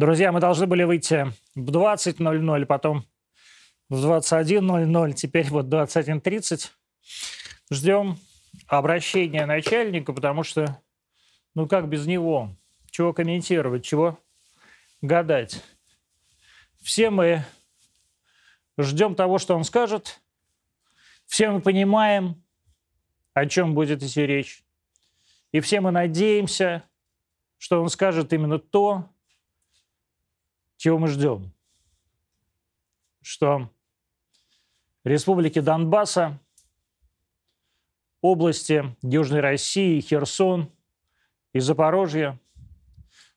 Друзья, мы должны были выйти в 20.00, потом в 21.00, теперь вот 21.30. Ждем обращения начальника, потому что, ну как без него? Чего комментировать, чего гадать? Все мы ждем того, что он скажет. Все мы понимаем, о чем будет идти речь. И все мы надеемся, что он скажет именно то, чего мы ждем. Что республики Донбасса, области Южной России, Херсон и Запорожье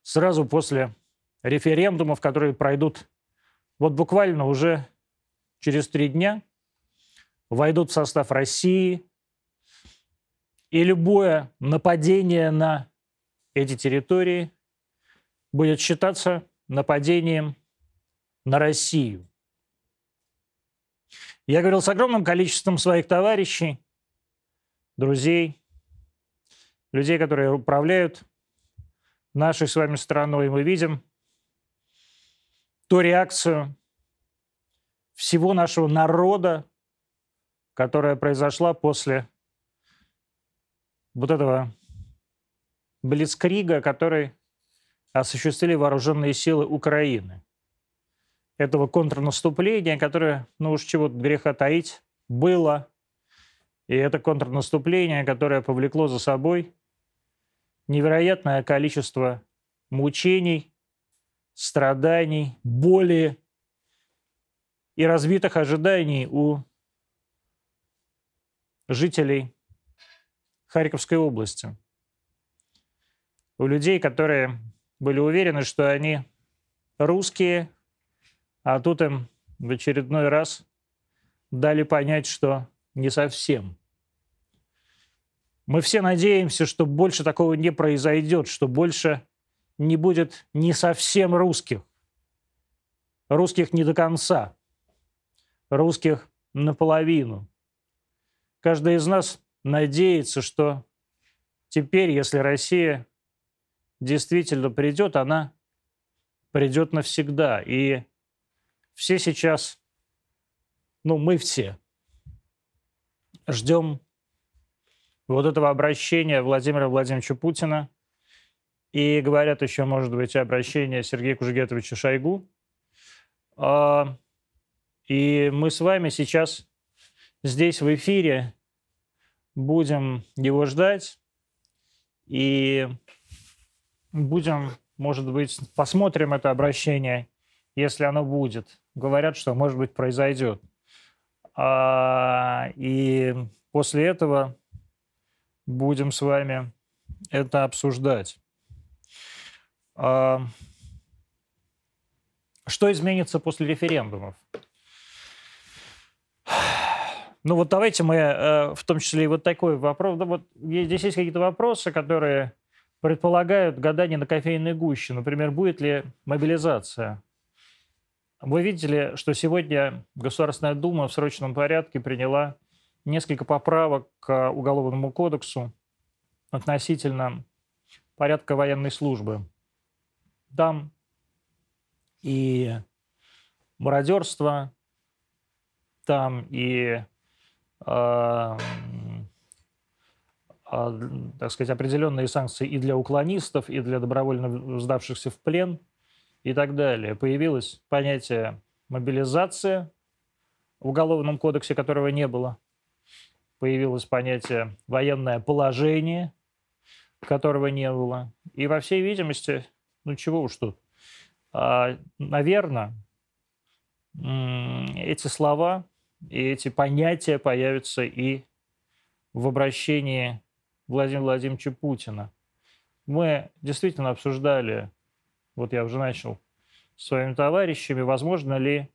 сразу после референдумов, которые пройдут вот буквально уже через три дня, войдут в состав России, и любое нападение на эти территории будет считаться нападением на Россию. Я говорил с огромным количеством своих товарищей, друзей, людей, которые управляют нашей с вами страной. И мы видим ту реакцию всего нашего народа, которая произошла после вот этого блицкрига, который осуществили вооруженные силы Украины. Этого контрнаступления, которое, ну уж чего греха таить, было. И это контрнаступление, которое повлекло за собой невероятное количество мучений, страданий, боли и разбитых ожиданий у жителей Харьковской области. У людей, которые были уверены, что они русские, а тут им в очередной раз дали понять, что не совсем. Мы все надеемся, что больше такого не произойдет, что больше не будет не совсем русских. Русских не до конца. Русских наполовину. Каждый из нас надеется, что теперь, если Россия действительно придет, она придет навсегда. И все сейчас, ну, мы все ждем вот этого обращения Владимира Владимировича Путина. И говорят еще, может быть, обращение Сергея Кужегетовича Шойгу. А, и мы с вами сейчас здесь в эфире будем его ждать. И будем, может быть, посмотрим это обращение, если оно будет. Говорят, что, может быть, произойдет. А, и после этого будем с вами это обсуждать. А, что изменится после референдумов? Ну вот давайте мы, э, в том числе и вот такой вопрос, да вот здесь есть какие-то вопросы, которые предполагают гадание на кофейной гуще. Например, будет ли мобилизация? Вы видели, что сегодня Государственная Дума в срочном порядке приняла несколько поправок к Уголовному кодексу относительно порядка военной службы. Там и мародерство, там и э, так сказать, определенные санкции и для уклонистов, и для добровольно сдавшихся в плен и так далее. Появилось понятие мобилизация в Уголовном кодексе, которого не было. Появилось понятие военное положение, которого не было. И во всей видимости, ну чего уж тут, а, наверное, эти слова и эти понятия появятся и в обращении Владимира Владимировича Путина. Мы действительно обсуждали, вот я уже начал с своими товарищами, возможно ли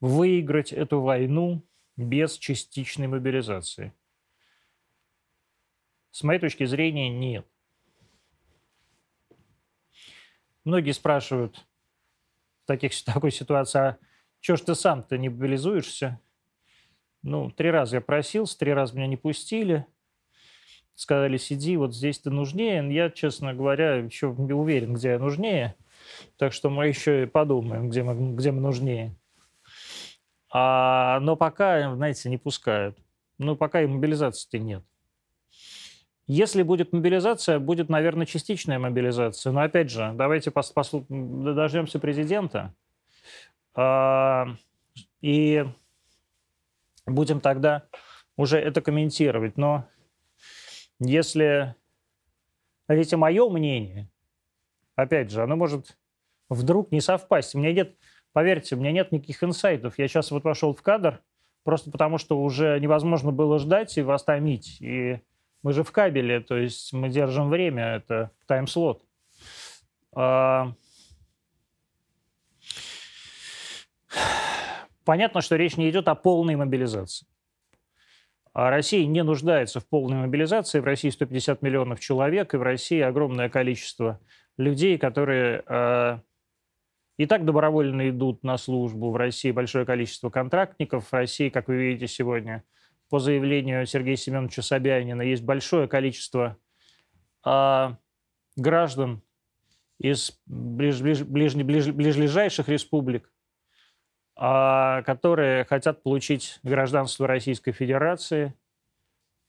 выиграть эту войну без частичной мобилизации. С моей точки зрения, нет. Многие спрашивают в таких, такой ситуации, а что ж ты сам-то не мобилизуешься? Ну, три раза я просился, три раза меня не пустили – сказали, сиди, вот здесь ты нужнее. Я, честно говоря, еще не уверен, где я нужнее. Так что мы еще и подумаем, где мы, где мы нужнее. А, но пока, знаете, не пускают. Ну, пока и мобилизации-то нет. Если будет мобилизация, будет, наверное, частичная мобилизация. Но опять же, давайте пос, послу, дождемся президента. А, и будем тогда уже это комментировать. Но если, хотите, мое мнение, опять же, оно может вдруг не совпасть. У меня нет, поверьте, у меня нет никаких инсайтов. Я сейчас вот вошел в кадр, просто потому что уже невозможно было ждать и вас томить. И мы же в кабеле, то есть мы держим время, это тайм-слот. А... Понятно, что речь не идет о полной мобилизации. А Россия не нуждается в полной мобилизации. В России 150 миллионов человек, и в России огромное количество людей, которые э, и так добровольно идут на службу. В России большое количество контрактников. В России, как вы видите сегодня, по заявлению Сергея Семеновича Собянина, есть большое количество э, граждан из ближ, ближ, ближ, ближ, ближайших республик, которые хотят получить гражданство Российской Федерации,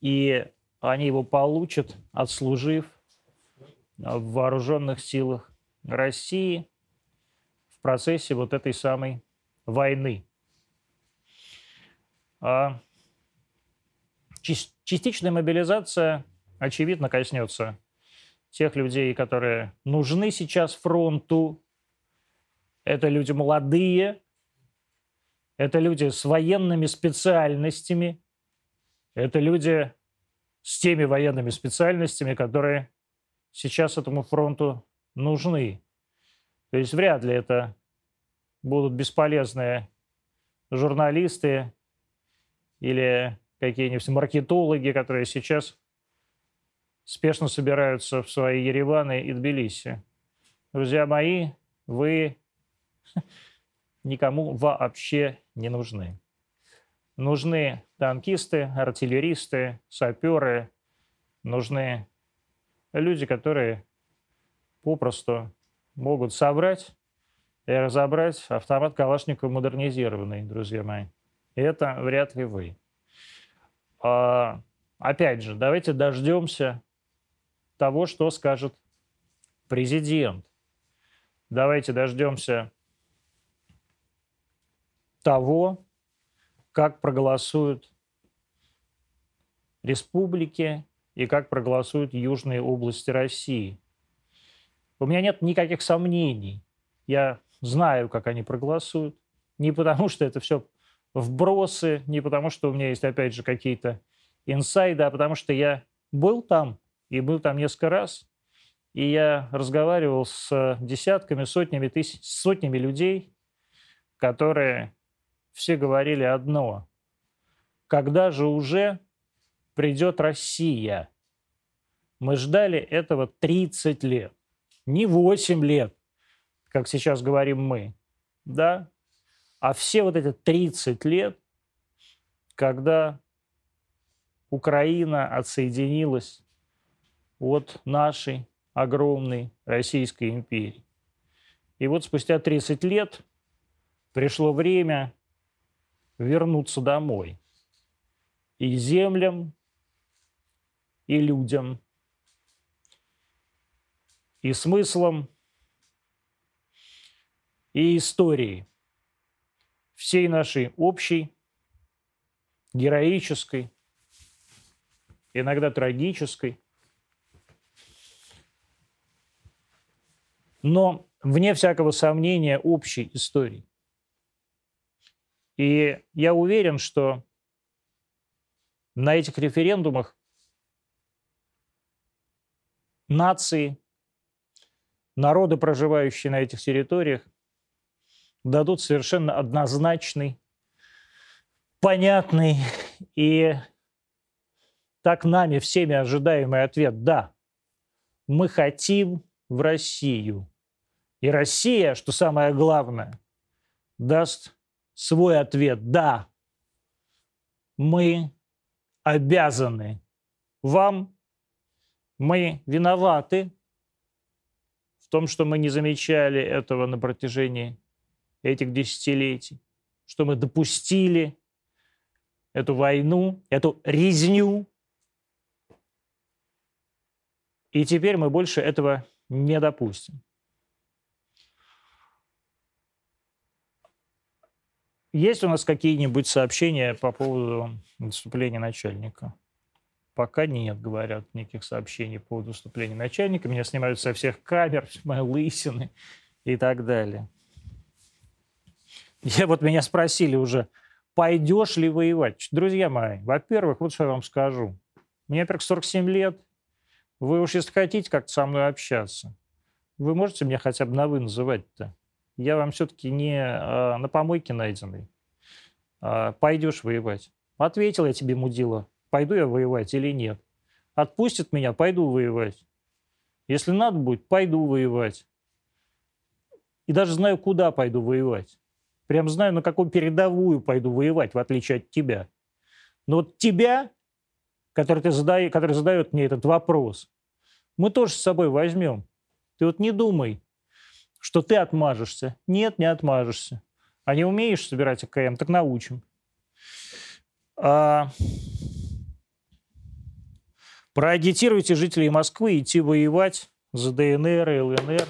и они его получат, отслужив в вооруженных силах России – процессе вот этой самой войны. А частичная мобилизация, очевидно, коснется тех людей, которые нужны сейчас фронту. Это люди молодые, это люди с военными специальностями, это люди с теми военными специальностями, которые сейчас этому фронту нужны. То есть вряд ли это будут бесполезные журналисты или какие-нибудь маркетологи, которые сейчас спешно собираются в свои Ереваны и Тбилиси. Друзья мои, вы никому вообще не нужны. Нужны танкисты, артиллеристы, саперы, нужны люди, которые попросту могут собрать и разобрать автомат Калашникова модернизированный, друзья мои. И это вряд ли вы. А, опять же, давайте дождемся того, что скажет президент. Давайте дождемся того, как проголосуют республики и как проголосуют южные области России. У меня нет никаких сомнений. Я знаю, как они проголосуют. Не потому, что это все вбросы, не потому, что у меня есть, опять же, какие-то инсайды, а потому что я был там, и был там несколько раз, и я разговаривал с десятками, сотнями тысяч, сотнями людей, которые все говорили одно. Когда же уже придет Россия? Мы ждали этого 30 лет не 8 лет, как сейчас говорим мы, да, а все вот эти 30 лет, когда Украина отсоединилась от нашей огромной Российской империи. И вот спустя 30 лет пришло время вернуться домой. И землям, и людям, и смыслом, и историей всей нашей общей, героической, иногда трагической, но, вне всякого сомнения, общей истории. И я уверен, что на этих референдумах нации, народы, проживающие на этих территориях, дадут совершенно однозначный, понятный и так нами всеми ожидаемый ответ «да». Мы хотим в Россию. И Россия, что самое главное, даст свой ответ «да». Мы обязаны вам, мы виноваты том, что мы не замечали этого на протяжении этих десятилетий, что мы допустили эту войну, эту резню. И теперь мы больше этого не допустим. Есть у нас какие-нибудь сообщения по поводу выступления начальника? Пока нет, говорят, никаких сообщений по поводу выступления начальника. Меня снимают со всех камер, мои лысины и так далее. Я вот меня спросили уже, пойдешь ли воевать? Друзья мои, во-первых, вот что я вам скажу. Мне, во-первых, 47 лет. Вы уж если хотите как-то со мной общаться, вы можете меня хотя бы на «вы» называть-то? Я вам все-таки не а, на помойке найденный. А, пойдешь воевать. Ответил я тебе, мудила, пойду я воевать или нет. Отпустит меня, пойду воевать. Если надо будет, пойду воевать. И даже знаю, куда пойду воевать. Прям знаю, на какую передовую пойду воевать, в отличие от тебя. Но вот тебя, который, ты задаешь, который задает мне этот вопрос, мы тоже с собой возьмем. Ты вот не думай, что ты отмажешься. Нет, не отмажешься. А не умеешь собирать АКМ, так научим. А... Проагитируйте жителей Москвы идти воевать за ДНР и ЛНР.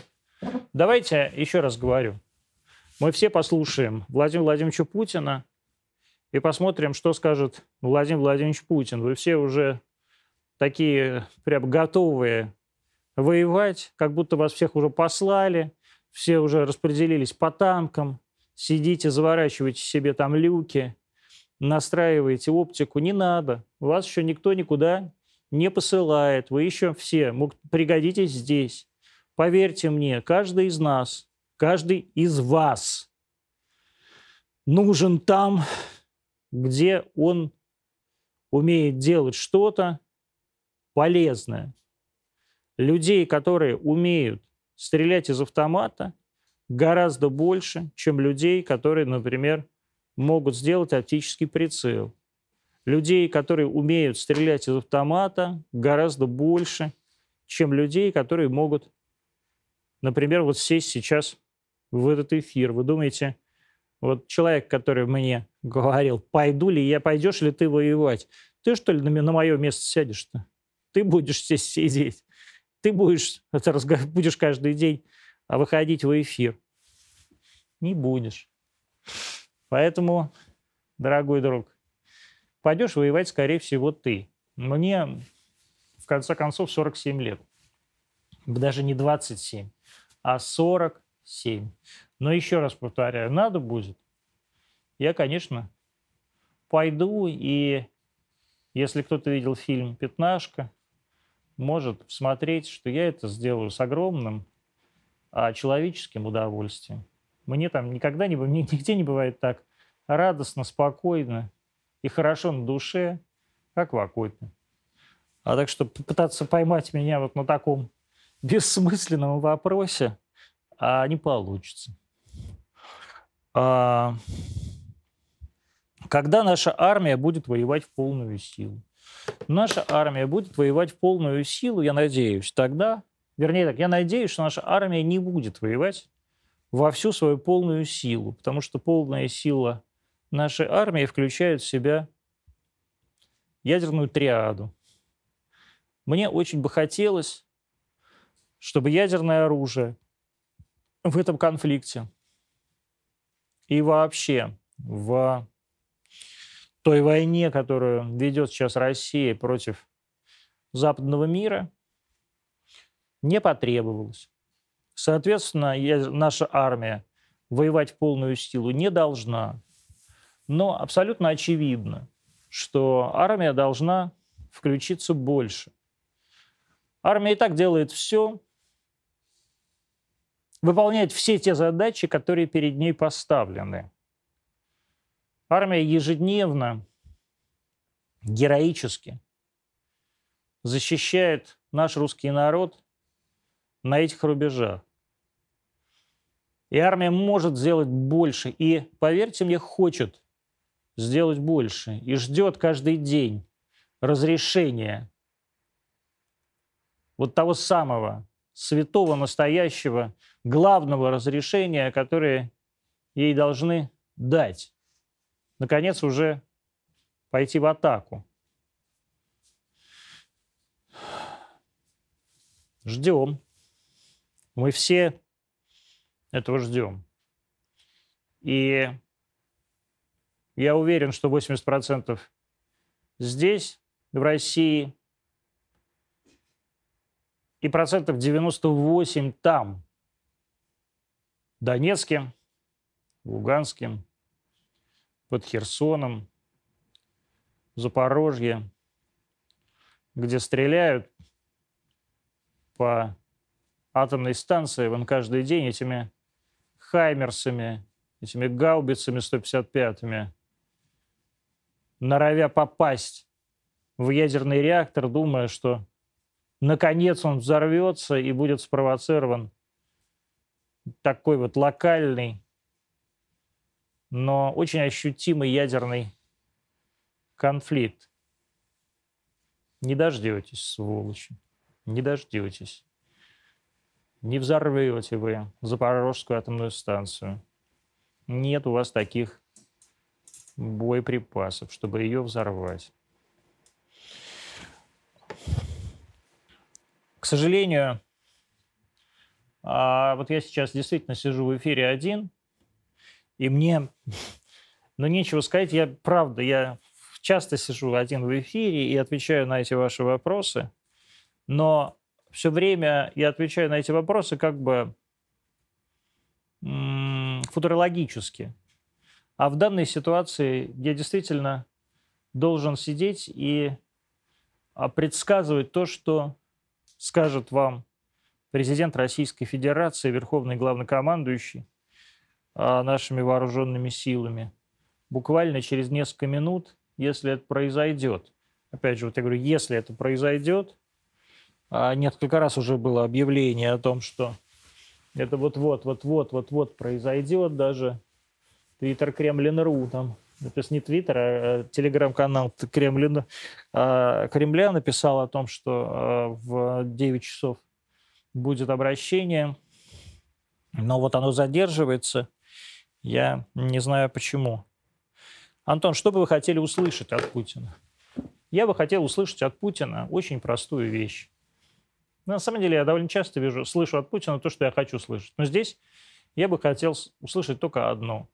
Давайте еще раз говорю. Мы все послушаем Владимира Владимировича Путина и посмотрим, что скажет Владимир Владимирович Путин. Вы все уже такие прям готовые воевать, как будто вас всех уже послали, все уже распределились по танкам, сидите, заворачиваете себе там люки, настраиваете оптику. Не надо. Вас еще никто никуда не посылает. Вы еще все пригодитесь здесь. Поверьте мне, каждый из нас, каждый из вас нужен там, где он умеет делать что-то полезное. Людей, которые умеют стрелять из автомата, гораздо больше, чем людей, которые, например, могут сделать оптический прицел. Людей, которые умеют стрелять из автомата, гораздо больше, чем людей, которые могут, например, вот сесть сейчас в этот эфир. Вы думаете, вот человек, который мне говорил, пойду ли я, пойдешь ли ты воевать, ты что ли на, на мое место сядешь-то? Ты будешь здесь сидеть. Ты будешь, это, будешь каждый день выходить в эфир. Не будешь. Поэтому, дорогой друг, пойдешь воевать, скорее всего, ты. Мне, в конце концов, 47 лет. Даже не 27, а 47. Но еще раз повторяю, надо будет. Я, конечно, пойду, и если кто-то видел фильм «Пятнашка», может смотреть, что я это сделаю с огромным а, человеческим удовольствием. Мне там никогда не, нигде не бывает так радостно, спокойно и хорошо на душе, как в окопе. А так что попытаться поймать меня вот на таком бессмысленном вопросе а, не получится. А, когда наша армия будет воевать в полную силу? Наша армия будет воевать в полную силу, я надеюсь, тогда, вернее так, я надеюсь, что наша армия не будет воевать во всю свою полную силу, потому что полная сила нашей армии включает в себя ядерную триаду. Мне очень бы хотелось, чтобы ядерное оружие в этом конфликте и вообще в той войне, которую ведет сейчас Россия против западного мира, не потребовалось. Соответственно, наша армия воевать в полную силу не должна. Но абсолютно очевидно, что армия должна включиться больше. Армия и так делает все, выполняет все те задачи, которые перед ней поставлены. Армия ежедневно, героически защищает наш русский народ на этих рубежах. И армия может сделать больше, и, поверьте мне, хочет сделать больше, и ждет каждый день разрешения вот того самого святого, настоящего, главного разрешения, которое ей должны дать. Наконец, уже пойти в атаку. Ждем. Мы все этого ждем. И я уверен, что 80% здесь, в России, и процентов 98 там, в Донецке, в Луганске, под Херсоном, Запорожье, где стреляют по атомной станции вон каждый день этими хаймерсами, этими гаубицами 155-ми, норовя попасть в ядерный реактор, думая, что наконец он взорвется и будет спровоцирован такой вот локальный, но очень ощутимый ядерный конфликт. Не дождетесь, сволочи, не дождетесь. Не взорвете вы Запорожскую атомную станцию. Нет у вас таких боеприпасов, чтобы ее взорвать. К сожалению, а вот я сейчас действительно сижу в эфире один, и мне, ну, нечего сказать, я, правда, я часто сижу один в эфире и отвечаю на эти ваши вопросы, но все время я отвечаю на эти вопросы как бы футурологически. А в данной ситуации я действительно должен сидеть и а, предсказывать то, что скажет вам президент Российской Федерации, верховный главнокомандующий нашими вооруженными силами. Буквально через несколько минут, если это произойдет. Опять же, вот я говорю, если это произойдет, а, несколько раз уже было объявление о том, что это вот-вот, вот-вот, вот-вот произойдет, даже Твиттер Kremlin.ru там, то есть не Твиттер, а телеграм-канал Кремлин, а, Кремля написал о том, что а, в 9 часов будет обращение, но вот оно задерживается. Я не знаю почему. Антон, что бы вы хотели услышать от Путина? Я бы хотел услышать от Путина очень простую вещь. На самом деле я довольно часто вижу, слышу от Путина то, что я хочу слышать. Но здесь я бы хотел услышать только одно.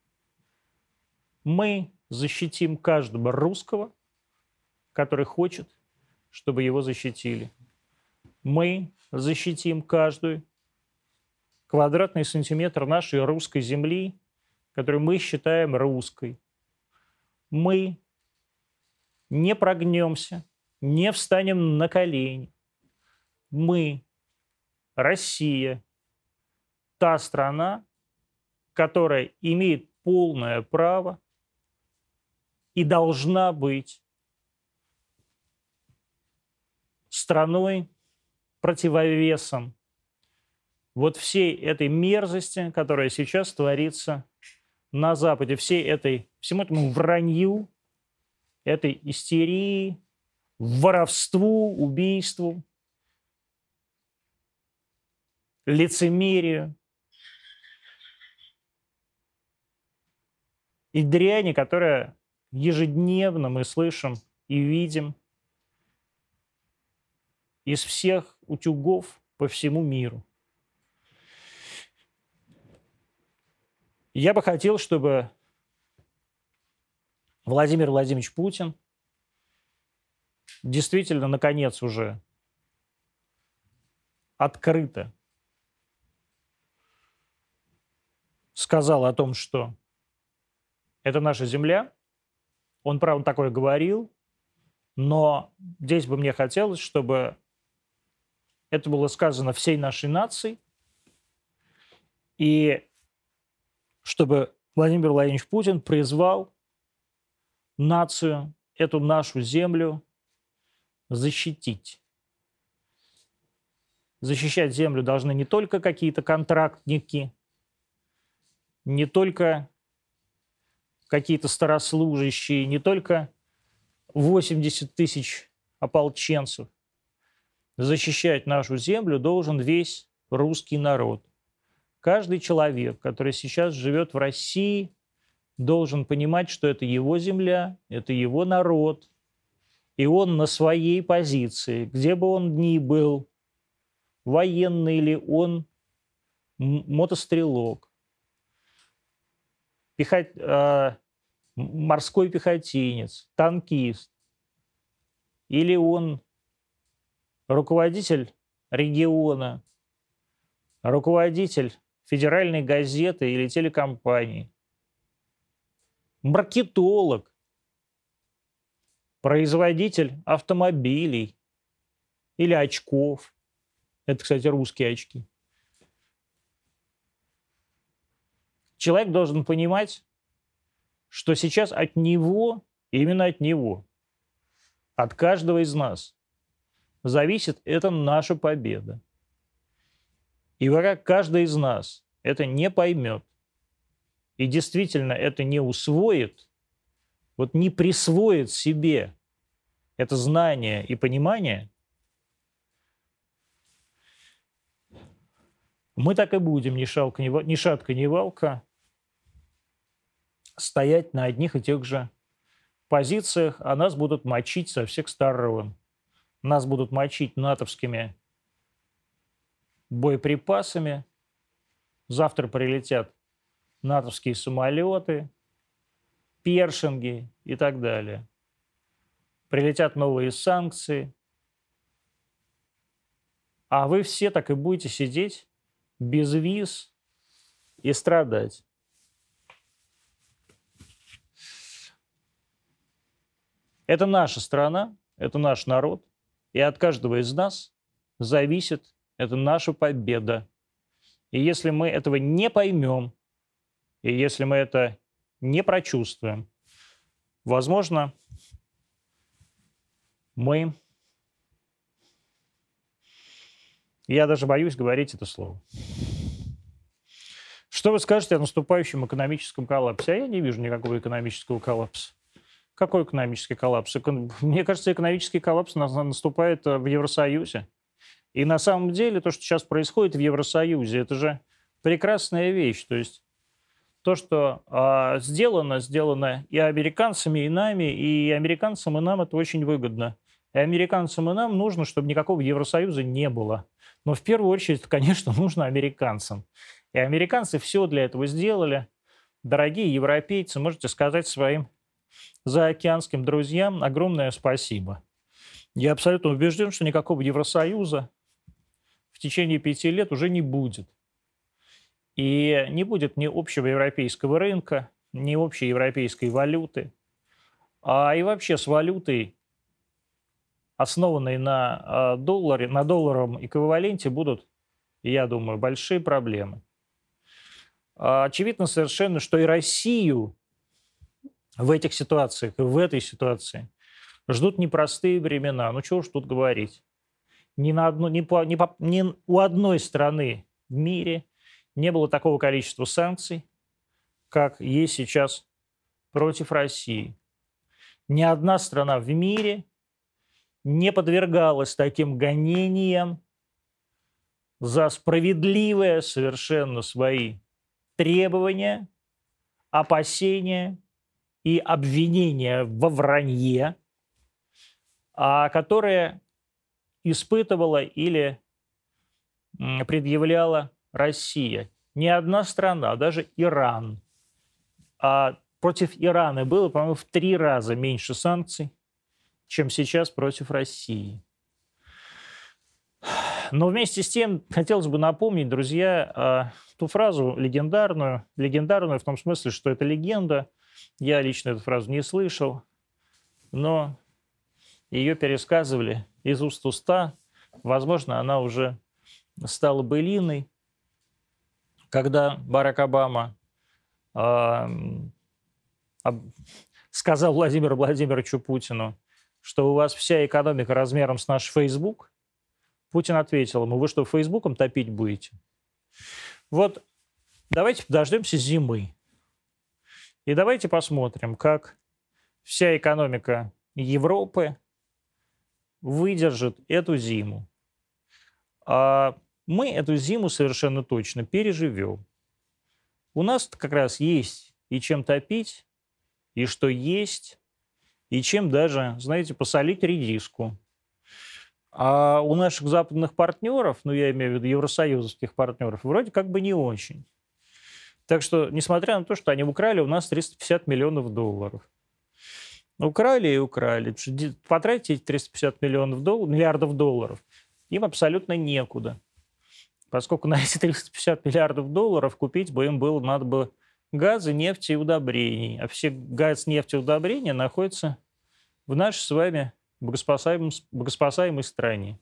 Мы защитим каждого русского, который хочет, чтобы его защитили. Мы защитим каждый квадратный сантиметр нашей русской земли, которую мы считаем русской. Мы не прогнемся, не встанем на колени, мы, Россия, та страна, которая имеет полное право и должна быть страной противовесом вот всей этой мерзости, которая сейчас творится на Западе, всей этой, всему этому вранью, этой истерии, воровству, убийству, лицемерию и дряни, которая ежедневно мы слышим и видим из всех утюгов по всему миру. Я бы хотел, чтобы Владимир Владимирович Путин действительно, наконец, уже открыто сказал о том, что это наша земля. Он, правда, такое говорил, но здесь бы мне хотелось, чтобы это было сказано всей нашей нации, и чтобы Владимир Владимирович Путин призвал нацию, эту нашу землю защитить. Защищать землю должны не только какие-то контрактники, не только какие-то старослужащие, не только 80 тысяч ополченцев. Защищать нашу землю должен весь русский народ. Каждый человек, который сейчас живет в России, должен понимать, что это его земля, это его народ, и он на своей позиции, где бы он ни был, военный ли он, мотострелок, пехот, э, морской пехотинец, танкист, или он руководитель региона, руководитель федеральной газеты или телекомпании, маркетолог, производитель автомобилей или очков. Это, кстати, русские очки. Человек должен понимать, что сейчас от него, именно от него, от каждого из нас зависит это наша победа. И враг каждый из нас это не поймет и действительно это не усвоит, вот не присвоит себе это знание и понимание, мы так и будем ни, шалка, ни, шатка, ни валка стоять на одних и тех же позициях, а нас будут мочить со всех сторон. Нас будут мочить натовскими боеприпасами. Завтра прилетят натовские самолеты, першинги и так далее. Прилетят новые санкции. А вы все так и будете сидеть без виз и страдать. Это наша страна, это наш народ, и от каждого из нас зависит это наша победа. И если мы этого не поймем, и если мы это не прочувствуем, возможно, мы... Я даже боюсь говорить это слово. Что вы скажете о наступающем экономическом коллапсе? А я не вижу никакого экономического коллапса. Какой экономический коллапс? Мне кажется, экономический коллапс наступает э, в Евросоюзе. И на самом деле то, что сейчас происходит в Евросоюзе, это же прекрасная вещь. То есть то, что э, сделано, сделано и американцами, и нами, и американцам, и нам это очень выгодно. И американцам, и нам нужно, чтобы никакого Евросоюза не было. Но в первую очередь, конечно, нужно американцам. И американцы все для этого сделали. Дорогие европейцы, можете сказать своим заокеанским друзьям огромное спасибо. Я абсолютно убежден, что никакого Евросоюза в течение пяти лет уже не будет. И не будет ни общего европейского рынка, ни общей европейской валюты, а и вообще с валютой, основанной на а, долларе, на долларовом эквиваленте, будут, я думаю, большие проблемы. А, очевидно совершенно, что и Россию в этих ситуациях, в этой ситуации ждут непростые времена. Ну, чего уж тут говорить. Ни, на одну, ни, по, ни, по, ни у одной страны в мире не было такого количества санкций, как есть сейчас против России. Ни одна страна в мире не подвергалась таким гонениям за справедливые совершенно свои требования, опасения и обвинения во вранье, а которые испытывала или предъявляла Россия. Ни одна страна, даже Иран. А против Ирана было, по-моему, в три раза меньше санкций, чем сейчас против России. Но вместе с тем хотелось бы напомнить, друзья, а, ту фразу легендарную, легендарную в том смысле, что это легенда. Я лично эту фразу не слышал, но ее пересказывали из уст уста. Возможно, она уже стала былиной когда Барак Обама э, сказал Владимиру Владимировичу Путину, что у вас вся экономика размером с наш Facebook, Путин ответил ему, вы что, Фейсбуком топить будете? Вот давайте дождемся зимы. И давайте посмотрим, как вся экономика Европы выдержит эту зиму. А мы эту зиму совершенно точно переживем. У нас как раз есть и чем топить, и что есть, и чем даже, знаете, посолить редиску. А у наших западных партнеров, ну я имею в виду евросоюзовских партнеров, вроде как бы не очень. Так что, несмотря на то, что они украли у нас 350 миллионов долларов. Украли и украли. Потратить эти 350 миллионов долларов, миллиардов долларов им абсолютно некуда поскольку на эти 350 миллиардов долларов купить бы им было, надо бы газы, нефти и удобрений. А все газ, нефть и удобрения находятся в нашей с вами богоспасаемой, богоспасаемой стране.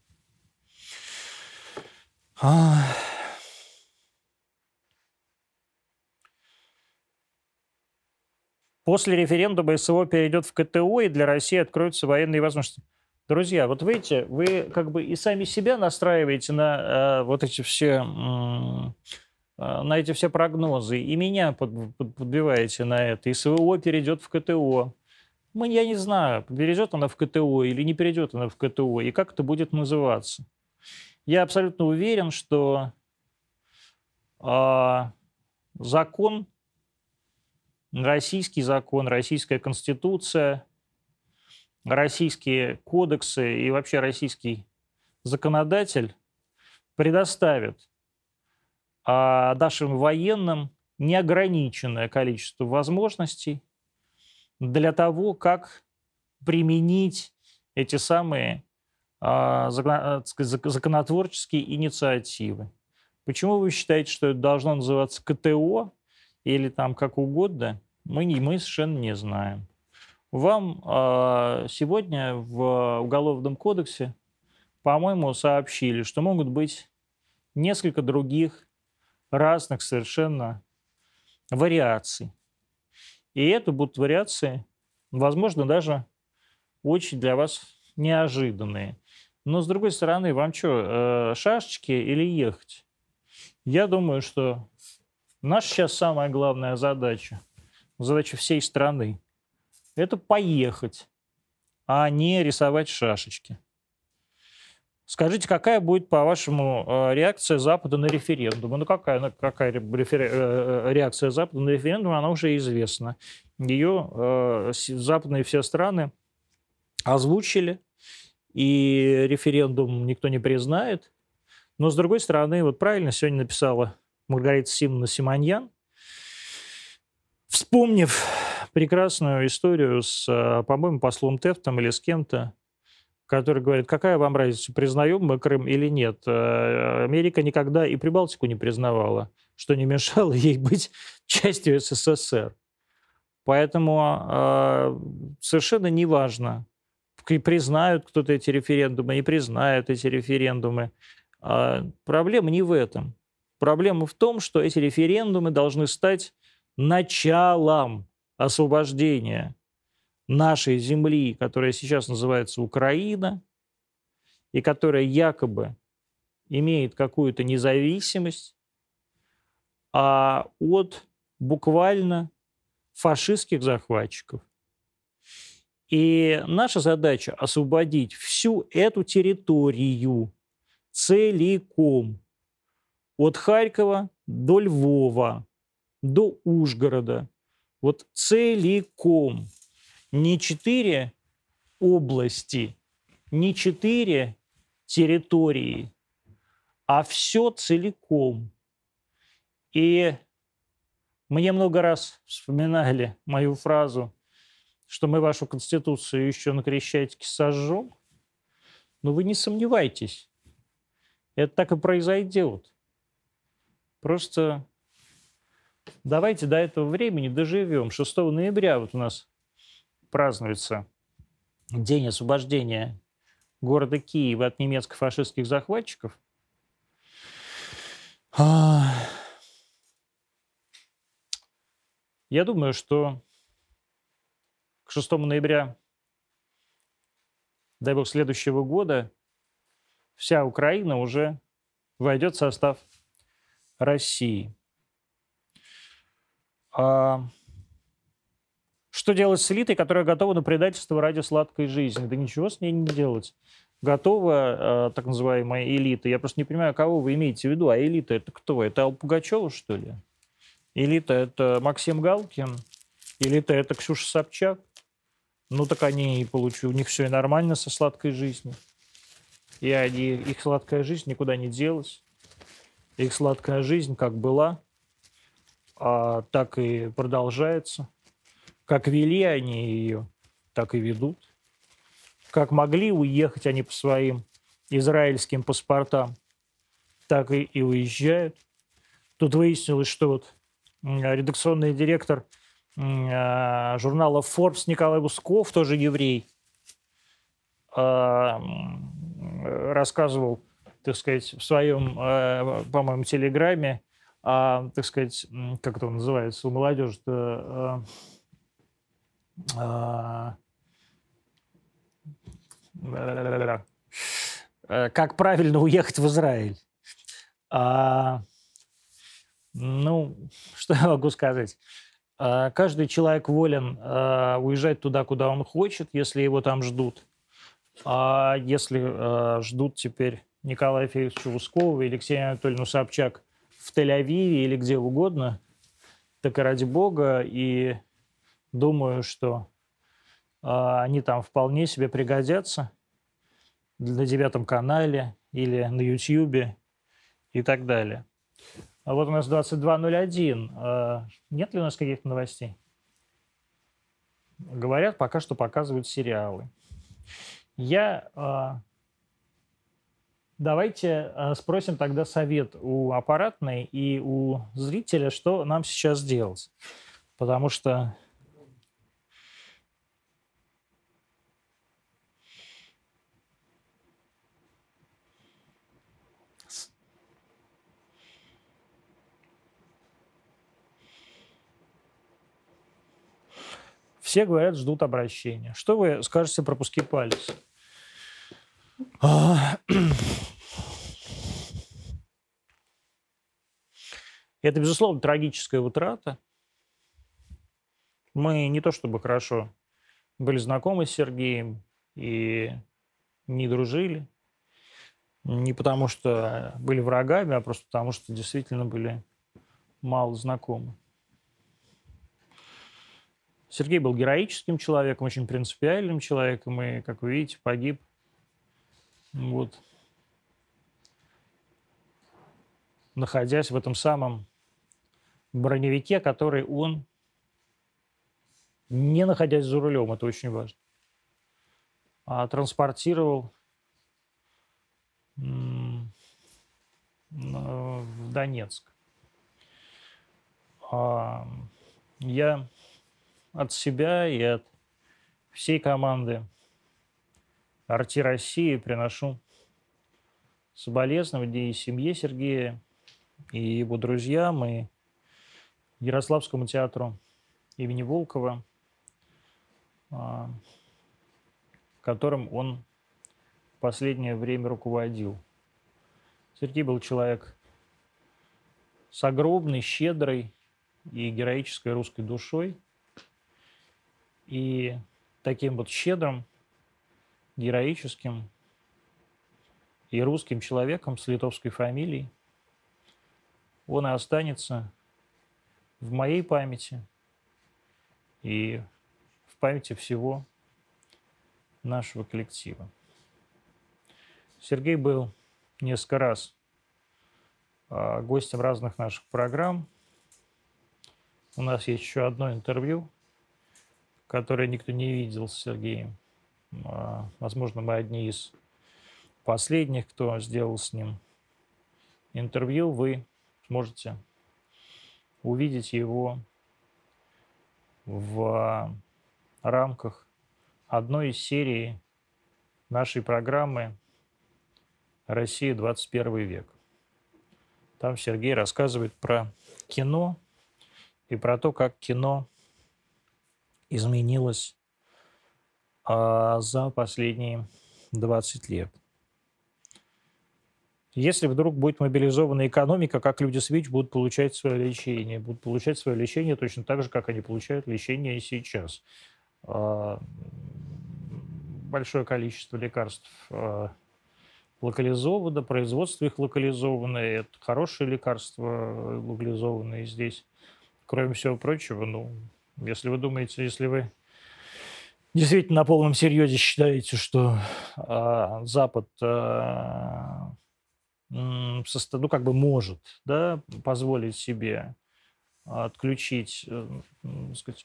После референдума СВО перейдет в КТО, и для России откроются военные возможности. Друзья, вот видите, вы как бы и сами себя настраиваете на э, вот эти все э, на эти все прогнозы, и меня под, под, подбиваете на это. И СВО перейдет в КТО. Мы, я не знаю, перейдет она в КТО или не перейдет она в КТО, и как это будет называться. Я абсолютно уверен, что э, закон, российский закон, российская конституция – российские кодексы и вообще российский законодатель предоставит а, нашим военным неограниченное количество возможностей для того, как применить эти самые а, законотворческие инициативы. Почему вы считаете, что это должно называться КТО или там как угодно, мы, мы совершенно не знаем. Вам э, сегодня в Уголовном кодексе, по-моему, сообщили, что могут быть несколько других разных совершенно вариаций. И это будут вариации, возможно, даже очень для вас неожиданные. Но, с другой стороны, вам что, э, шашечки или ехать? Я думаю, что наша сейчас самая главная задача, задача всей страны – это поехать, а не рисовать шашечки. Скажите, какая будет, по-вашему, э, реакция Запада на референдум? Ну, какая, какая. Э, э, реакция Запада на референдум, она уже известна. Ее э, западные все страны озвучили, и референдум никто не признает. Но, с другой стороны, вот правильно сегодня написала Маргарита Симона Симоньян, вспомнив прекрасную историю с, э, по-моему, послом Тефтом или с кем-то, который говорит, какая вам разница, признаем мы Крым или нет. Э, Америка никогда и Прибалтику не признавала, что не мешало ей быть частью СССР. Поэтому э, совершенно неважно, признают кто-то эти референдумы, не признают эти референдумы. Э, проблема не в этом. Проблема в том, что эти референдумы должны стать началом освобождения нашей земли, которая сейчас называется Украина, и которая якобы имеет какую-то независимость, а от буквально фашистских захватчиков. И наша задача освободить всю эту территорию целиком от Харькова до Львова, до Ужгорода, вот целиком. Не четыре области, не четыре территории, а все целиком. И мне много раз вспоминали мою фразу, что мы вашу конституцию еще на Крещатике сожжем. Но вы не сомневайтесь, это так и произойдет. Просто давайте до этого времени доживем. 6 ноября вот у нас празднуется День освобождения города Киева от немецко-фашистских захватчиков. А, я думаю, что к 6 ноября, дай бог, следующего года вся Украина уже войдет в состав России. А, что делать с элитой, которая готова на предательство ради сладкой жизни? Да ничего с ней не делать. готова так называемая элита. Я просто не понимаю, кого вы имеете в виду. А элита это кто? Это Алла Пугачева, что ли? Элита это Максим Галкин? Элита это Ксюша Собчак? Ну так они и получили, у них все и нормально со сладкой жизнью. И они, их сладкая жизнь никуда не делась. Их сладкая жизнь как была, а так и продолжается. Как вели они ее, так и ведут. Как могли уехать они по своим израильским паспортам, так и, и уезжают. Тут выяснилось, что вот редакционный директор а, журнала Forbes Николай Бусков, тоже еврей, а, рассказывал, так сказать, в своем, а, по-моему, телеграме, так сказать, как это называется у молодежи как правильно уехать в Израиль. А, ну, что я могу сказать? А, каждый человек волен а, уезжать туда, куда он хочет, если его там ждут. А если а, ждут теперь Николая Федоровича Ускова или Ксению Анатольевну Собчак в Тель-Авиве или где угодно, так и ради бога. И думаю, что они там вполне себе пригодятся на девятом канале или на Ютьюбе и так далее. А вот у нас 22.01. А, нет ли у нас каких-то новостей? Говорят, пока что показывают сериалы. Я... А, давайте а, спросим тогда совет у аппаратной и у зрителя, что нам сейчас делать. Потому что Все говорят, ждут обращения. Что вы скажете про пуски палец? А, это, безусловно, трагическая утрата. Мы не то чтобы хорошо были знакомы с Сергеем и не дружили. Не потому что были врагами, а просто потому что действительно были мало знакомы. Сергей был героическим человеком, очень принципиальным человеком, и, как вы видите, погиб. Вот. Находясь в этом самом броневике, который он, не находясь за рулем, это очень важно, а транспортировал в Донецк. А, я от себя и от всей команды Арти России приношу соболезнования и семье Сергея, и его друзьям, и Ярославскому театру имени Волкова, а, которым он в последнее время руководил. Сергей был человек с огромной, щедрой и героической русской душой – и таким вот щедрым, героическим и русским человеком с литовской фамилией он и останется в моей памяти и в памяти всего нашего коллектива. Сергей был несколько раз а, гостем разных наших программ. У нас есть еще одно интервью которое никто не видел с Сергеем. А, возможно, мы одни из последних, кто сделал с ним интервью. Вы сможете увидеть его в рамках одной из серий нашей программы «Россия 21 век». Там Сергей рассказывает про кино и про то, как кино изменилось за последние 20 лет. Если вдруг будет мобилизована экономика, как люди с ВИЧ будут получать свое лечение? Будут получать свое лечение точно так же, как они получают лечение сейчас. А, большое количество лекарств э, локализовано, производство их локализованное, это хорошие лекарства локализованные здесь. Кроме всего прочего, ну, если вы думаете, если вы действительно на полном серьезе считаете, что э, Запад э, ну, как бы может да, позволить себе отключить э, сказать,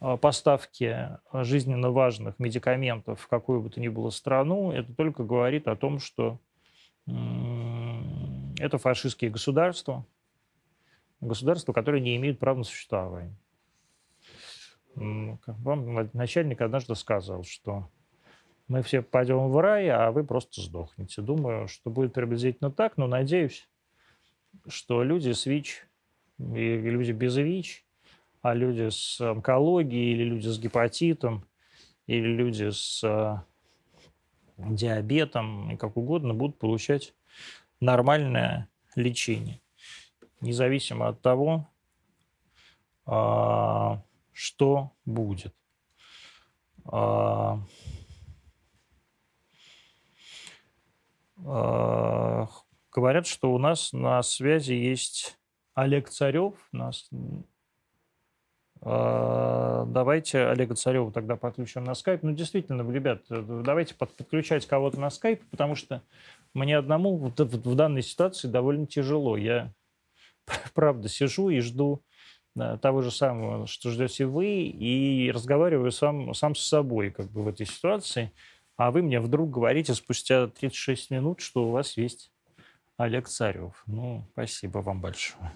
а, поставки жизненно важных медикаментов в какую бы то ни было страну, это только говорит о том, что это фашистские государства, государства, которые не имеют права на существование. Вам начальник однажды сказал, что мы все пойдем в рай, а вы просто сдохнете. Думаю, что будет приблизительно так, но надеюсь, что люди с ВИЧ и люди без ВИЧ, а люди с онкологией или люди с гепатитом или люди с э, диабетом и как угодно будут получать нормальное лечение, независимо от того, э, что будет. Э, говорят, что у нас на связи есть Олег Царев. Нас... Давайте Олега Царева тогда подключим на скайп. Ну, действительно, ребят, давайте подключать кого-то на скайп, потому что мне одному в, в данной ситуации довольно тяжело. Я, правда, сижу и жду того же самого, что ждете вы, и разговариваю сам, сам с собой как бы в этой ситуации а вы мне вдруг говорите спустя 36 минут, что у вас есть Олег Царев. Ну, спасибо вам большое.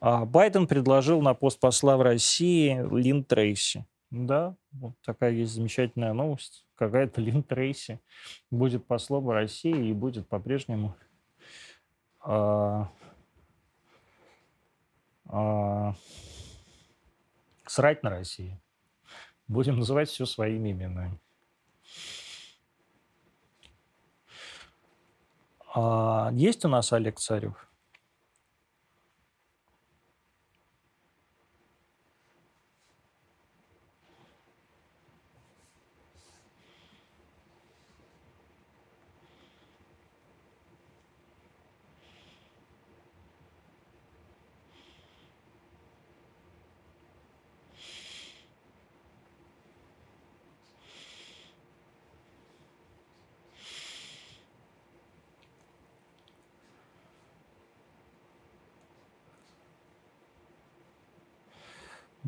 А Байден предложил на пост посла в России Лин Трейси. Да, вот такая есть замечательная новость. Какая-то Лин Трейси будет послом в России и будет по-прежнему а, а, срать на России. Будем называть все своими именами. А есть у нас Олег Царев?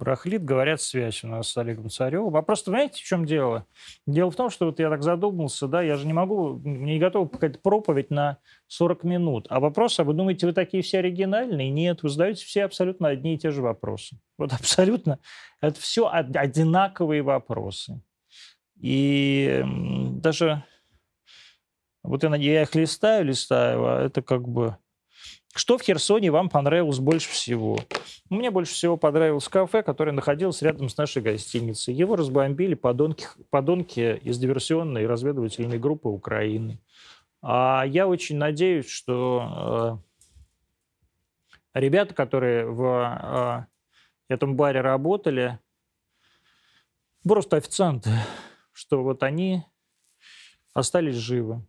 Брахлит, говорят, связь у нас с Олегом Царевым. Вопрос, понимаете, в чем дело? Дело в том, что вот я так задумался, да, я же не могу, не готов какая-то проповедь на 40 минут. А вопрос, а вы думаете, вы такие все оригинальные? Нет, вы задаете все абсолютно одни и те же вопросы. Вот абсолютно. Это все одинаковые вопросы. И даже вот я, я их листаю, листаю, а это как бы что в Херсоне вам понравилось больше всего? Мне больше всего понравилось кафе, которое находилось рядом с нашей гостиницей. Его разбомбили подонки, подонки из диверсионной и разведывательной группы Украины. А я очень надеюсь, что э, ребята, которые в э, этом баре работали, просто официанты, что вот они остались живы.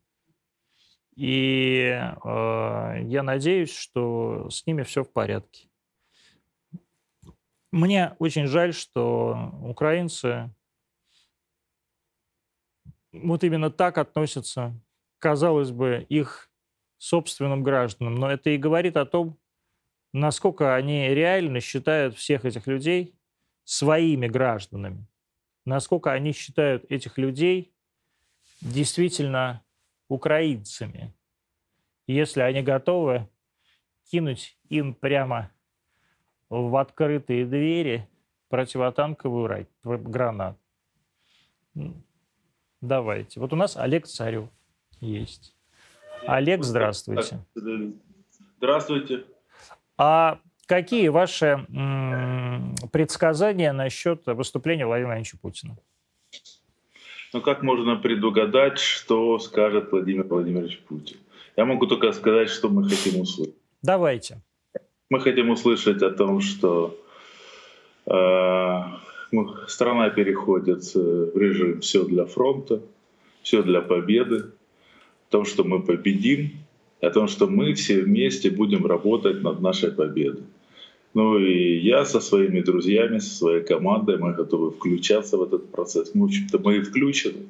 И э, я надеюсь, что с ними все в порядке. Мне очень жаль, что украинцы вот именно так относятся, казалось бы, их собственным гражданам. Но это и говорит о том, насколько они реально считают всех этих людей своими гражданами, насколько они считают этих людей действительно украинцами, если они готовы кинуть им прямо в открытые двери противотанковую гранату. Давайте. Вот у нас Олег Царев есть. Олег, здравствуйте. Здравствуйте. А какие ваши предсказания насчет выступления Владимира Владимировича Путина? Ну, как можно предугадать, что скажет Владимир Владимирович Путин? Я могу только сказать, что мы хотим услышать. Давайте. Мы хотим услышать о том, что э, страна переходит э, в режим «все для фронта», «все для победы», о том, что мы победим, о том, что мы все вместе будем работать над нашей победой. Ну и я со своими друзьями, со своей командой, мы готовы включаться в этот процесс. Ну, в общем-то, мы и включены.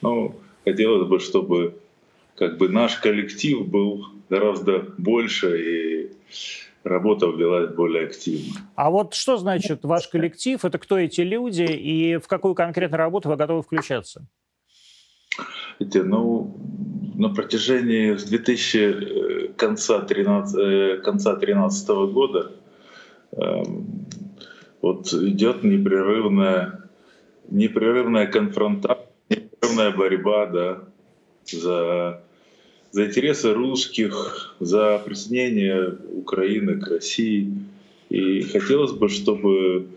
Но хотелось бы, чтобы как бы наш коллектив был гораздо больше и работа велась более активно. А вот что значит ваш коллектив? Это кто эти люди и в какую конкретную работу вы готовы включаться? Эти, ну, на протяжении с 2000 э, конца 13 э, конца 13 года вот идет непрерывная, непрерывная конфронтация, непрерывная борьба да, за, за интересы русских, за присоединение Украины к России. И хотелось бы, чтобы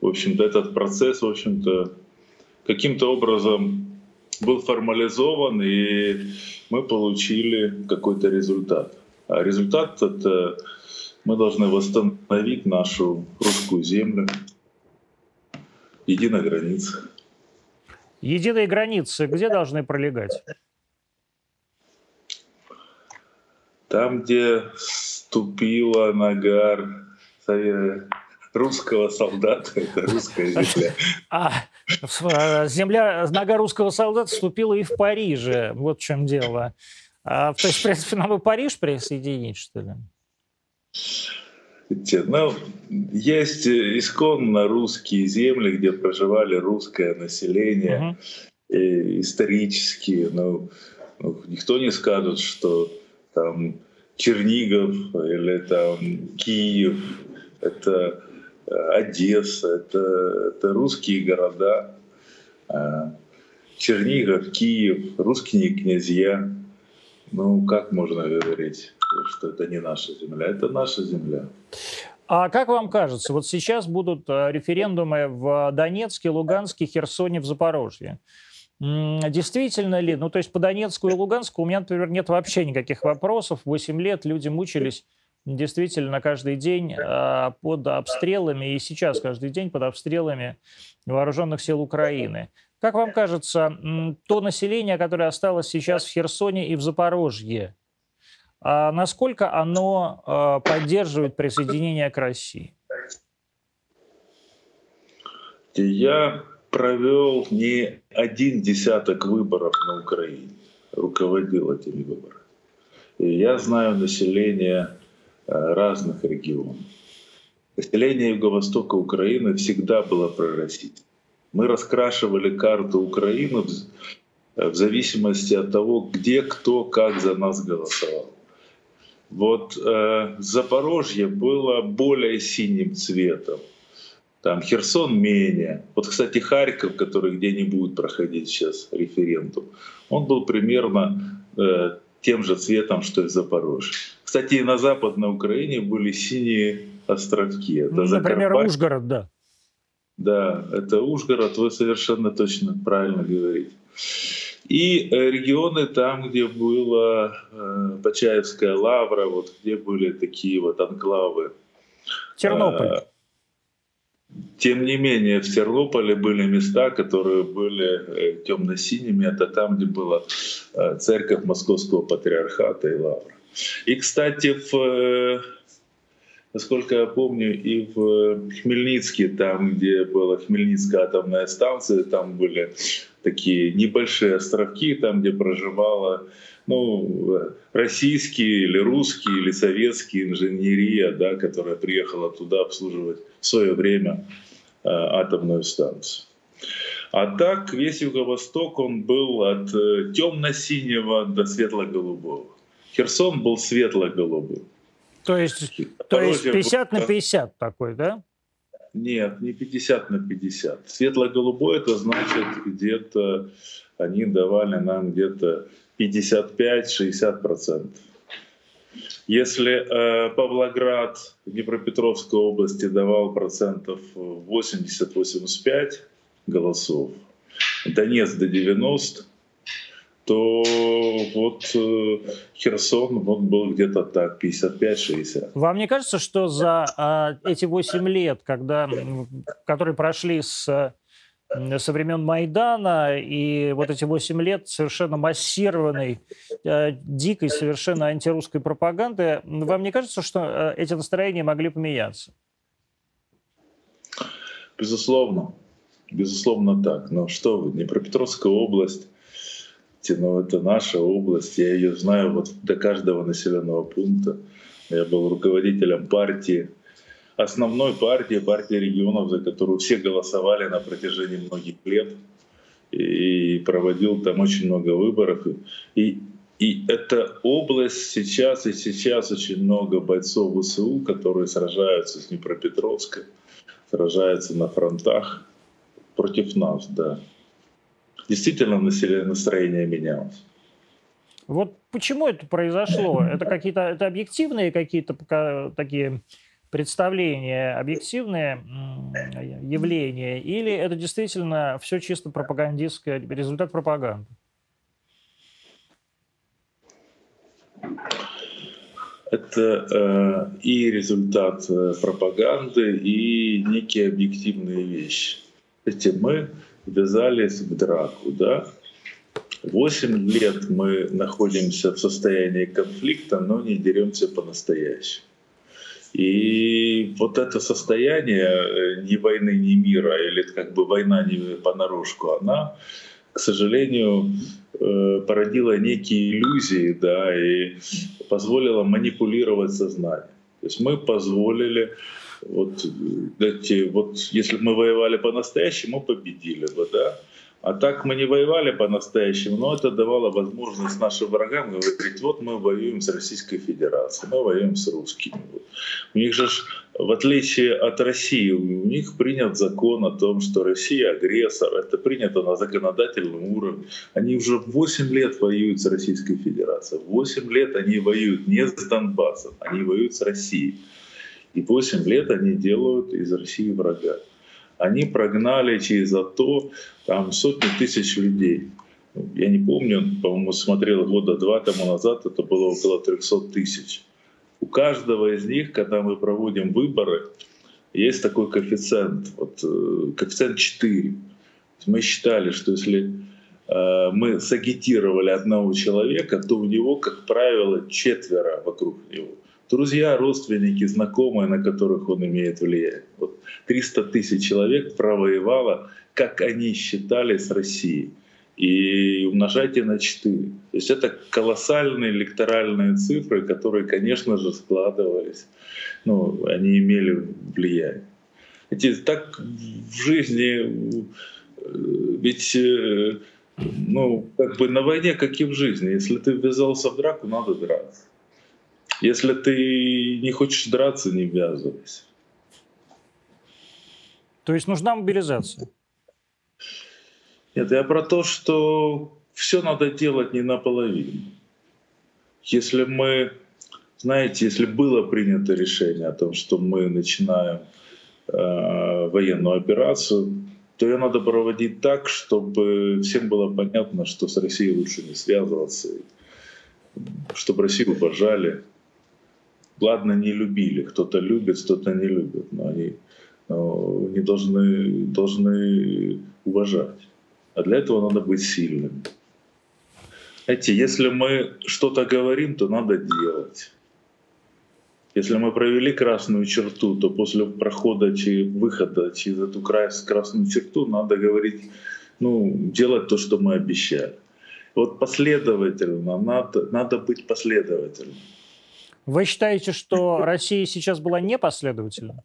в общем-то, этот процесс, в общем-то, каким-то образом был формализован, и мы получили какой-то результат. А результат — это мы должны восстановить нашу русскую землю, единая граница. Единые границы где должны пролегать? Там, где ступила нога русского солдата, это русская земля. А, а земля, нога русского солдата ступила и в Париже. Вот в чем дело. А, то есть, в принципе, нам и Париж присоединить, что ли? Ну, есть исконно русские земли, где проживали русское население, uh-huh. и исторические. Ну, ну, никто не скажет, что там Чернигов или там Киев, это э, Одесса, это, это русские города. А Чернигов, Киев, русские князья. Ну, как можно говорить? Что это не наша земля, это наша земля. А как вам кажется, вот сейчас будут э, референдумы в Донецке, Луганске, Херсоне, в Запорожье. Действительно ли, ну то есть по Донецку и Луганску у меня, например, нет вообще никаких вопросов. Восемь лет люди мучились действительно каждый день э, под обстрелами, и сейчас каждый день под обстрелами вооруженных сил Украины. Как вам кажется, то население, которое осталось сейчас в Херсоне и в Запорожье, а насколько оно а, поддерживает присоединение к России? Я провел не один десяток выборов на Украине, руководил этими выборами. И я знаю население а, разных регионов. Население Юго-Востока Украины всегда было пророссийским. Мы раскрашивали карту Украины в зависимости от того, где кто как за нас голосовал. Вот э, Запорожье было более синим цветом, там Херсон менее. Вот, кстати, Харьков, который где не будет проходить сейчас референдум, он был примерно э, тем же цветом, что и Запорожье. Кстати, и на Западной Украине были синие островки. Это ну, Например, Закарпатье. Ужгород, да. Да, это Ужгород, вы совершенно точно правильно говорите. И э, регионы там, где была э, Почаевская лавра, вот где были такие вот анклавы. Тернополь. Э, тем не менее, в Тернополе были места, которые были темно-синими. Это там, где была церковь Московского патриархата и лавра. И, кстати, в, насколько я помню, и в Хмельницке, там, где была Хмельницкая атомная станция, там были такие небольшие островки, там, где проживала ну, российские или русские или советские инженерия, да, которая приехала туда обслуживать в свое время э, атомную станцию. А так весь Юго-Восток он был от э, темно-синего до светло-голубого. Херсон был светло-голубым. То есть, то есть 50 на 50 такой, да? Нет, не 50 на 50. Светло-голубой это значит где-то они давали нам где-то 55-60 процентов. Если э, Павлоград Днепропетровской области давал процентов 80-85 голосов, Донецк до 90, то вот э, Херсон вот был где-то так, 55-60. Вам не кажется, что за э, эти 8 лет, когда, которые прошли с со времен Майдана, и вот эти 8 лет совершенно массированной, э, дикой, совершенно антирусской пропаганды, вам не кажется, что э, эти настроения могли поменяться? Безусловно. Безусловно так. Но что вы, Днепропетровская область, ну, это наша область, я ее знаю вот до каждого населенного пункта. Я был руководителем партии, основной партии, партии регионов, за которую все голосовали на протяжении многих лет. И проводил там очень много выборов. И, и эта область сейчас и сейчас очень много бойцов ВСУ, которые сражаются с Днепропетровской, сражаются на фронтах против нас, да действительно настроение менялось. Вот почему это произошло? Это какие-то это объективные какие-то такие представления, объективные явления, или это действительно все чисто пропагандистское, результат пропаганды? Это э, и результат э, пропаганды, и некие объективные вещи. Эти мы ввязались в драку, да. Восемь лет мы находимся в состоянии конфликта, но не деремся по-настоящему. И вот это состояние э, ни войны, ни мира, или как бы война не понарошку, она, к сожалению, э, породила некие иллюзии, да, и позволила манипулировать сознанием. То есть мы позволили вот, эти, вот если бы мы воевали по-настоящему, победили бы, да. А так мы не воевали по-настоящему, но это давало возможность нашим врагам говорить, вот мы воюем с Российской Федерацией, мы воюем с русскими. У них же, в отличие от России, у них принят закон о том, что Россия агрессор, это принято на законодательном уровне. Они уже 8 лет воюют с Российской Федерацией, 8 лет они воюют не с Донбассом, они воюют с Россией. И 8 лет они делают из России врага. Они прогнали через АТО там, сотни тысяч людей. Я не помню, по-моему, смотрел года два тому назад, это было около 300 тысяч. У каждого из них, когда мы проводим выборы, есть такой коэффициент, вот, э, коэффициент 4. Мы считали, что если э, мы сагитировали одного человека, то у него, как правило, четверо вокруг него друзья, родственники, знакомые, на которых он имеет влияние. Вот 300 тысяч человек провоевало, как они считали, с Россией. И умножайте на 4. То есть это колоссальные электоральные цифры, которые, конечно же, складывались. Ну, они имели влияние. Эти, так в жизни, э, ведь э, ну, как бы на войне, как и в жизни, если ты ввязался в драку, надо драться. Если ты не хочешь драться, не ввязывайся. То есть нужна мобилизация? Нет, я про то, что все надо делать не наполовину. Если мы, знаете, если было принято решение о том, что мы начинаем э, военную операцию, то ее надо проводить так, чтобы всем было понятно, что с Россией лучше не связываться, чтобы Россию уважали, ладно, не любили, кто-то любит, кто-то не любит, но они, но они должны, должны уважать. А для этого надо быть сильным. Знаете, если мы что-то говорим, то надо делать. Если мы провели красную черту, то после прохода, выхода через эту красную черту надо говорить, ну, делать то, что мы обещали. Вот последовательно, надо, надо быть последовательным. Вы считаете, что Россия сейчас была непоследовательна?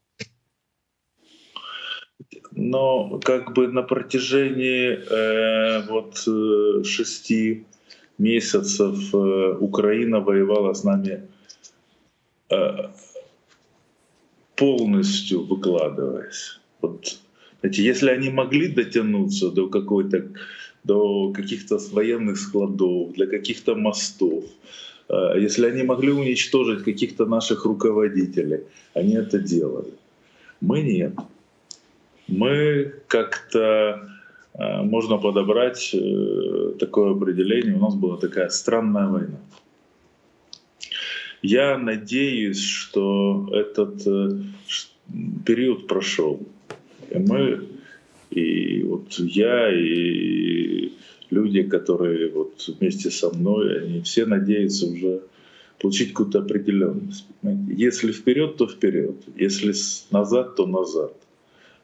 Но как бы на протяжении э, вот э, шести месяцев э, Украина воевала с нами э, полностью выкладываясь. Вот, знаете, если они могли дотянуться до какой-то до каких-то военных складов, для каких-то мостов, если они могли уничтожить каких-то наших руководителей, они это делали. Мы нет. Мы как-то можно подобрать такое определение. У нас была такая странная война. Я надеюсь, что этот период прошел. И мы, и вот я, и люди, которые вот вместе со мной, они все надеются уже получить какую-то определенность. Если вперед, то вперед. Если назад, то назад.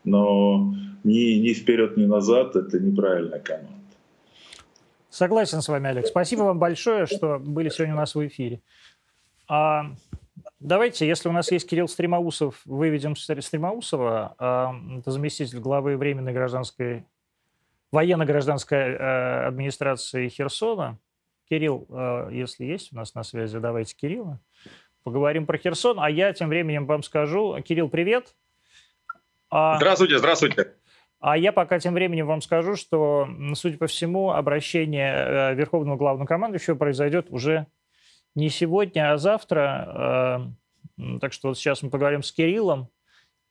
Но ни, ни вперед, ни назад это неправильная команда. Согласен с вами, Олег. Спасибо вам большое, что были сегодня у нас в эфире. А, давайте, если у нас есть Кирилл Стремоусов, выведем Стремоусова, а, это заместитель главы Временной гражданской военно-гражданской э, администрации Херсона. Кирилл, э, если есть у нас на связи, давайте Кирилла. Поговорим про Херсон, а я тем временем вам скажу. Кирилл, привет. А, здравствуйте, здравствуйте. А я пока тем временем вам скажу, что, судя по всему, обращение э, Верховного Главнокомандующего произойдет уже не сегодня, а завтра. Так что вот сейчас мы поговорим с Кириллом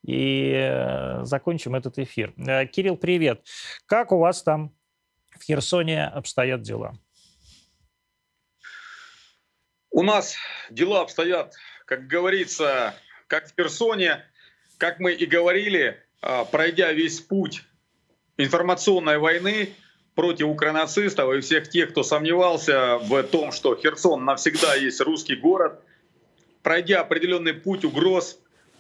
и э, закончим этот эфир. Э, Кирилл, привет. Как у вас там в Херсоне обстоят дела? У нас дела обстоят, как говорится, как в Херсоне, как мы и говорили, а, пройдя весь путь информационной войны против укронацистов и всех тех, кто сомневался в том, что Херсон навсегда есть русский город, пройдя определенный путь угроз,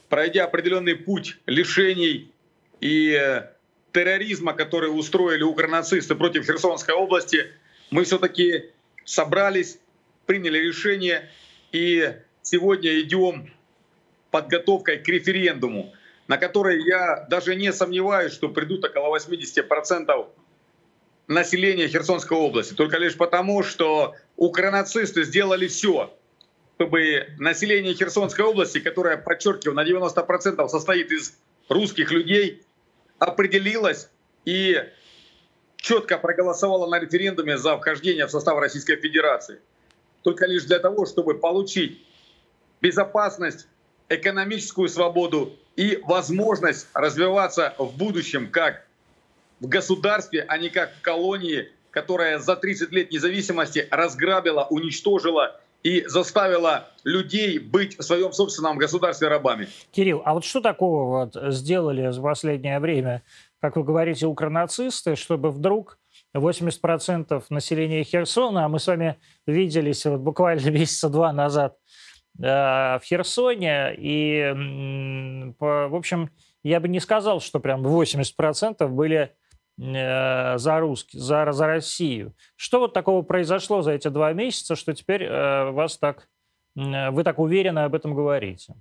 пройдя определенный путь лишений и э, терроризма, который устроили укронацисты против Херсонской области, мы все-таки собрались, приняли решение и сегодня идем подготовкой к референдуму, на который я даже не сомневаюсь, что придут около 80% населения Херсонской области. Только лишь потому, что укронацисты сделали все, чтобы население Херсонской области, которое, подчеркиваю, на 90% состоит из русских людей, определилось и четко проголосовало на референдуме за вхождение в состав Российской Федерации. Только лишь для того, чтобы получить безопасность, экономическую свободу и возможность развиваться в будущем как в государстве, а не как в колонии, которая за 30 лет независимости разграбила, уничтожила и заставила людей быть в своем собственном государстве рабами. Кирилл, а вот что такого вот сделали за последнее время, как вы говорите, укронацисты, чтобы вдруг 80% населения Херсона, а мы с вами виделись вот буквально месяца два назад э, в Херсоне, и, по, в общем, я бы не сказал, что прям 80% были Э, за, русский, за, за Россию. Что вот такого произошло за эти два месяца, что теперь э, вас так, э, вы так уверенно об этом говорите?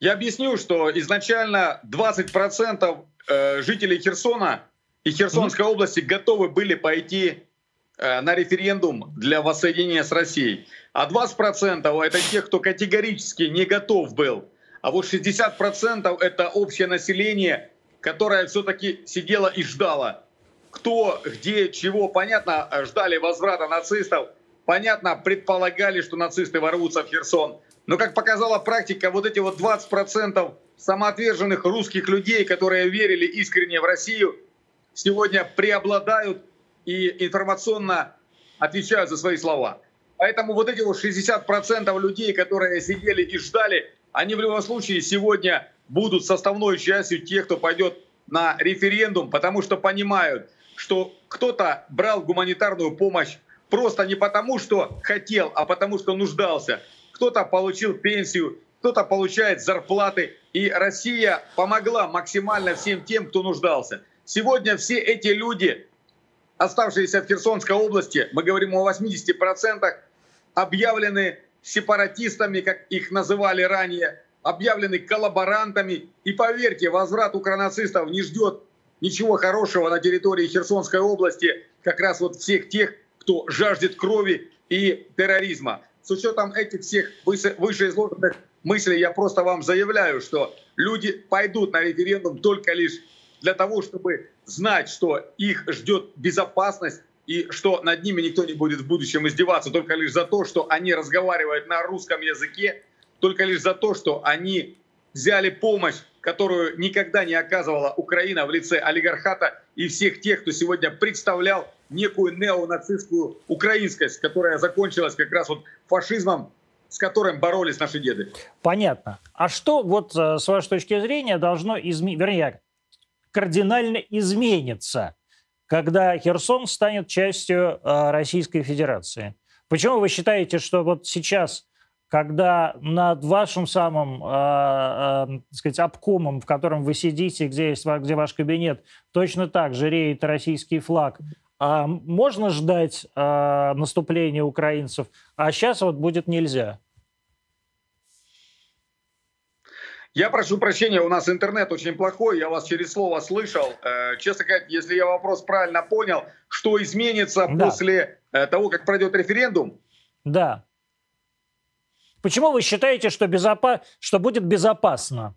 Я объясню, что изначально 20% э, жителей Херсона и Херсонской mm-hmm. области готовы были пойти на референдум для воссоединения с Россией. А 20% это те, кто категорически не готов был. А вот 60% это общее население, которая все-таки сидела и ждала. Кто, где, чего, понятно, ждали возврата нацистов, понятно, предполагали, что нацисты ворвутся в Херсон. Но, как показала практика, вот эти вот 20% самоотверженных русских людей, которые верили искренне в Россию, сегодня преобладают и информационно отвечают за свои слова. Поэтому вот эти вот 60% людей, которые сидели и ждали, они в любом случае сегодня будут составной частью тех, кто пойдет на референдум, потому что понимают, что кто-то брал гуманитарную помощь просто не потому, что хотел, а потому, что нуждался. Кто-то получил пенсию, кто-то получает зарплаты. И Россия помогла максимально всем тем, кто нуждался. Сегодня все эти люди, оставшиеся в Херсонской области, мы говорим о 80%, объявлены сепаратистами, как их называли ранее, объявлены коллаборантами. И поверьте, возврат укронацистов не ждет ничего хорошего на территории Херсонской области, как раз вот всех тех, кто жаждет крови и терроризма. С учетом этих всех вышеизложенных мыслей я просто вам заявляю, что люди пойдут на референдум только лишь для того, чтобы знать, что их ждет безопасность и что над ними никто не будет в будущем издеваться, только лишь за то, что они разговаривают на русском языке, только лишь за то, что они взяли помощь которую никогда не оказывала Украина в лице олигархата и всех тех, кто сегодня представлял некую неонацистскую украинскость, которая закончилась как раз вот фашизмом, с которым боролись наши деды. Понятно. А что вот э, с вашей точки зрения должно измениться, вернее, кардинально изменится, когда Херсон станет частью э, Российской Федерации? Почему вы считаете, что вот сейчас когда над вашим самым, э, э, сказать, обкомом, в котором вы сидите, где, есть, где ваш кабинет, точно так же реет российский флаг, а можно ждать э, наступления украинцев, а сейчас вот будет нельзя? Я прошу прощения, у нас интернет очень плохой, я вас через слово слышал. Э, честно говоря, если я вопрос правильно понял, что изменится да. после э, того, как пройдет референдум? Да. Почему вы считаете, что, безопа... что будет безопасно?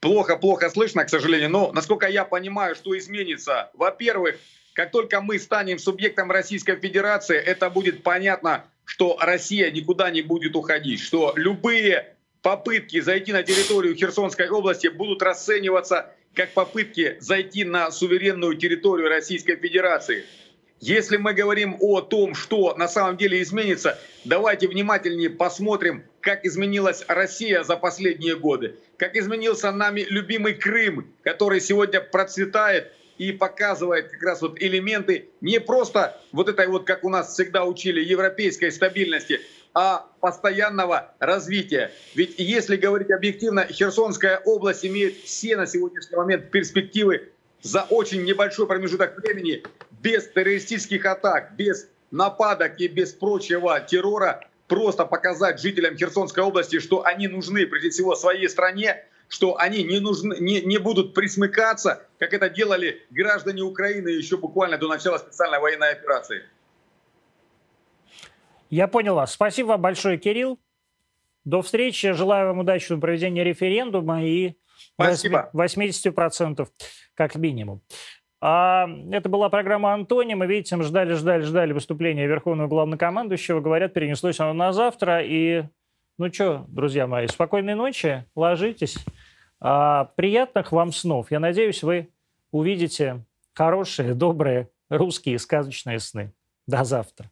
Плохо-плохо слышно, к сожалению. Но, насколько я понимаю, что изменится, во-первых, как только мы станем субъектом Российской Федерации, это будет понятно, что Россия никуда не будет уходить, что любые попытки зайти на территорию Херсонской области будут расцениваться как попытки зайти на суверенную территорию Российской Федерации. Если мы говорим о том, что на самом деле изменится, давайте внимательнее посмотрим, как изменилась Россия за последние годы, как изменился нами любимый Крым, который сегодня процветает и показывает как раз вот элементы не просто вот этой вот, как у нас всегда учили, европейской стабильности, а постоянного развития. Ведь если говорить объективно, Херсонская область имеет все на сегодняшний момент перспективы за очень небольшой промежуток времени без террористических атак, без нападок и без прочего террора просто показать жителям Херсонской области, что они нужны прежде всего своей стране, что они не, нужны, не, не будут присмыкаться, как это делали граждане Украины еще буквально до начала специальной военной операции. Я понял вас. Спасибо вам большое, Кирилл. До встречи. Желаю вам удачного проведения референдума и Спасибо. 80% как минимум. А это была программа «Антони». Мы, видите, мы ждали, ждали, ждали выступления Верховного Главнокомандующего. Говорят, перенеслось оно на завтра. И, ну что, друзья мои, спокойной ночи, ложитесь. А, приятных вам снов. Я надеюсь, вы увидите хорошие, добрые русские сказочные сны. До завтра.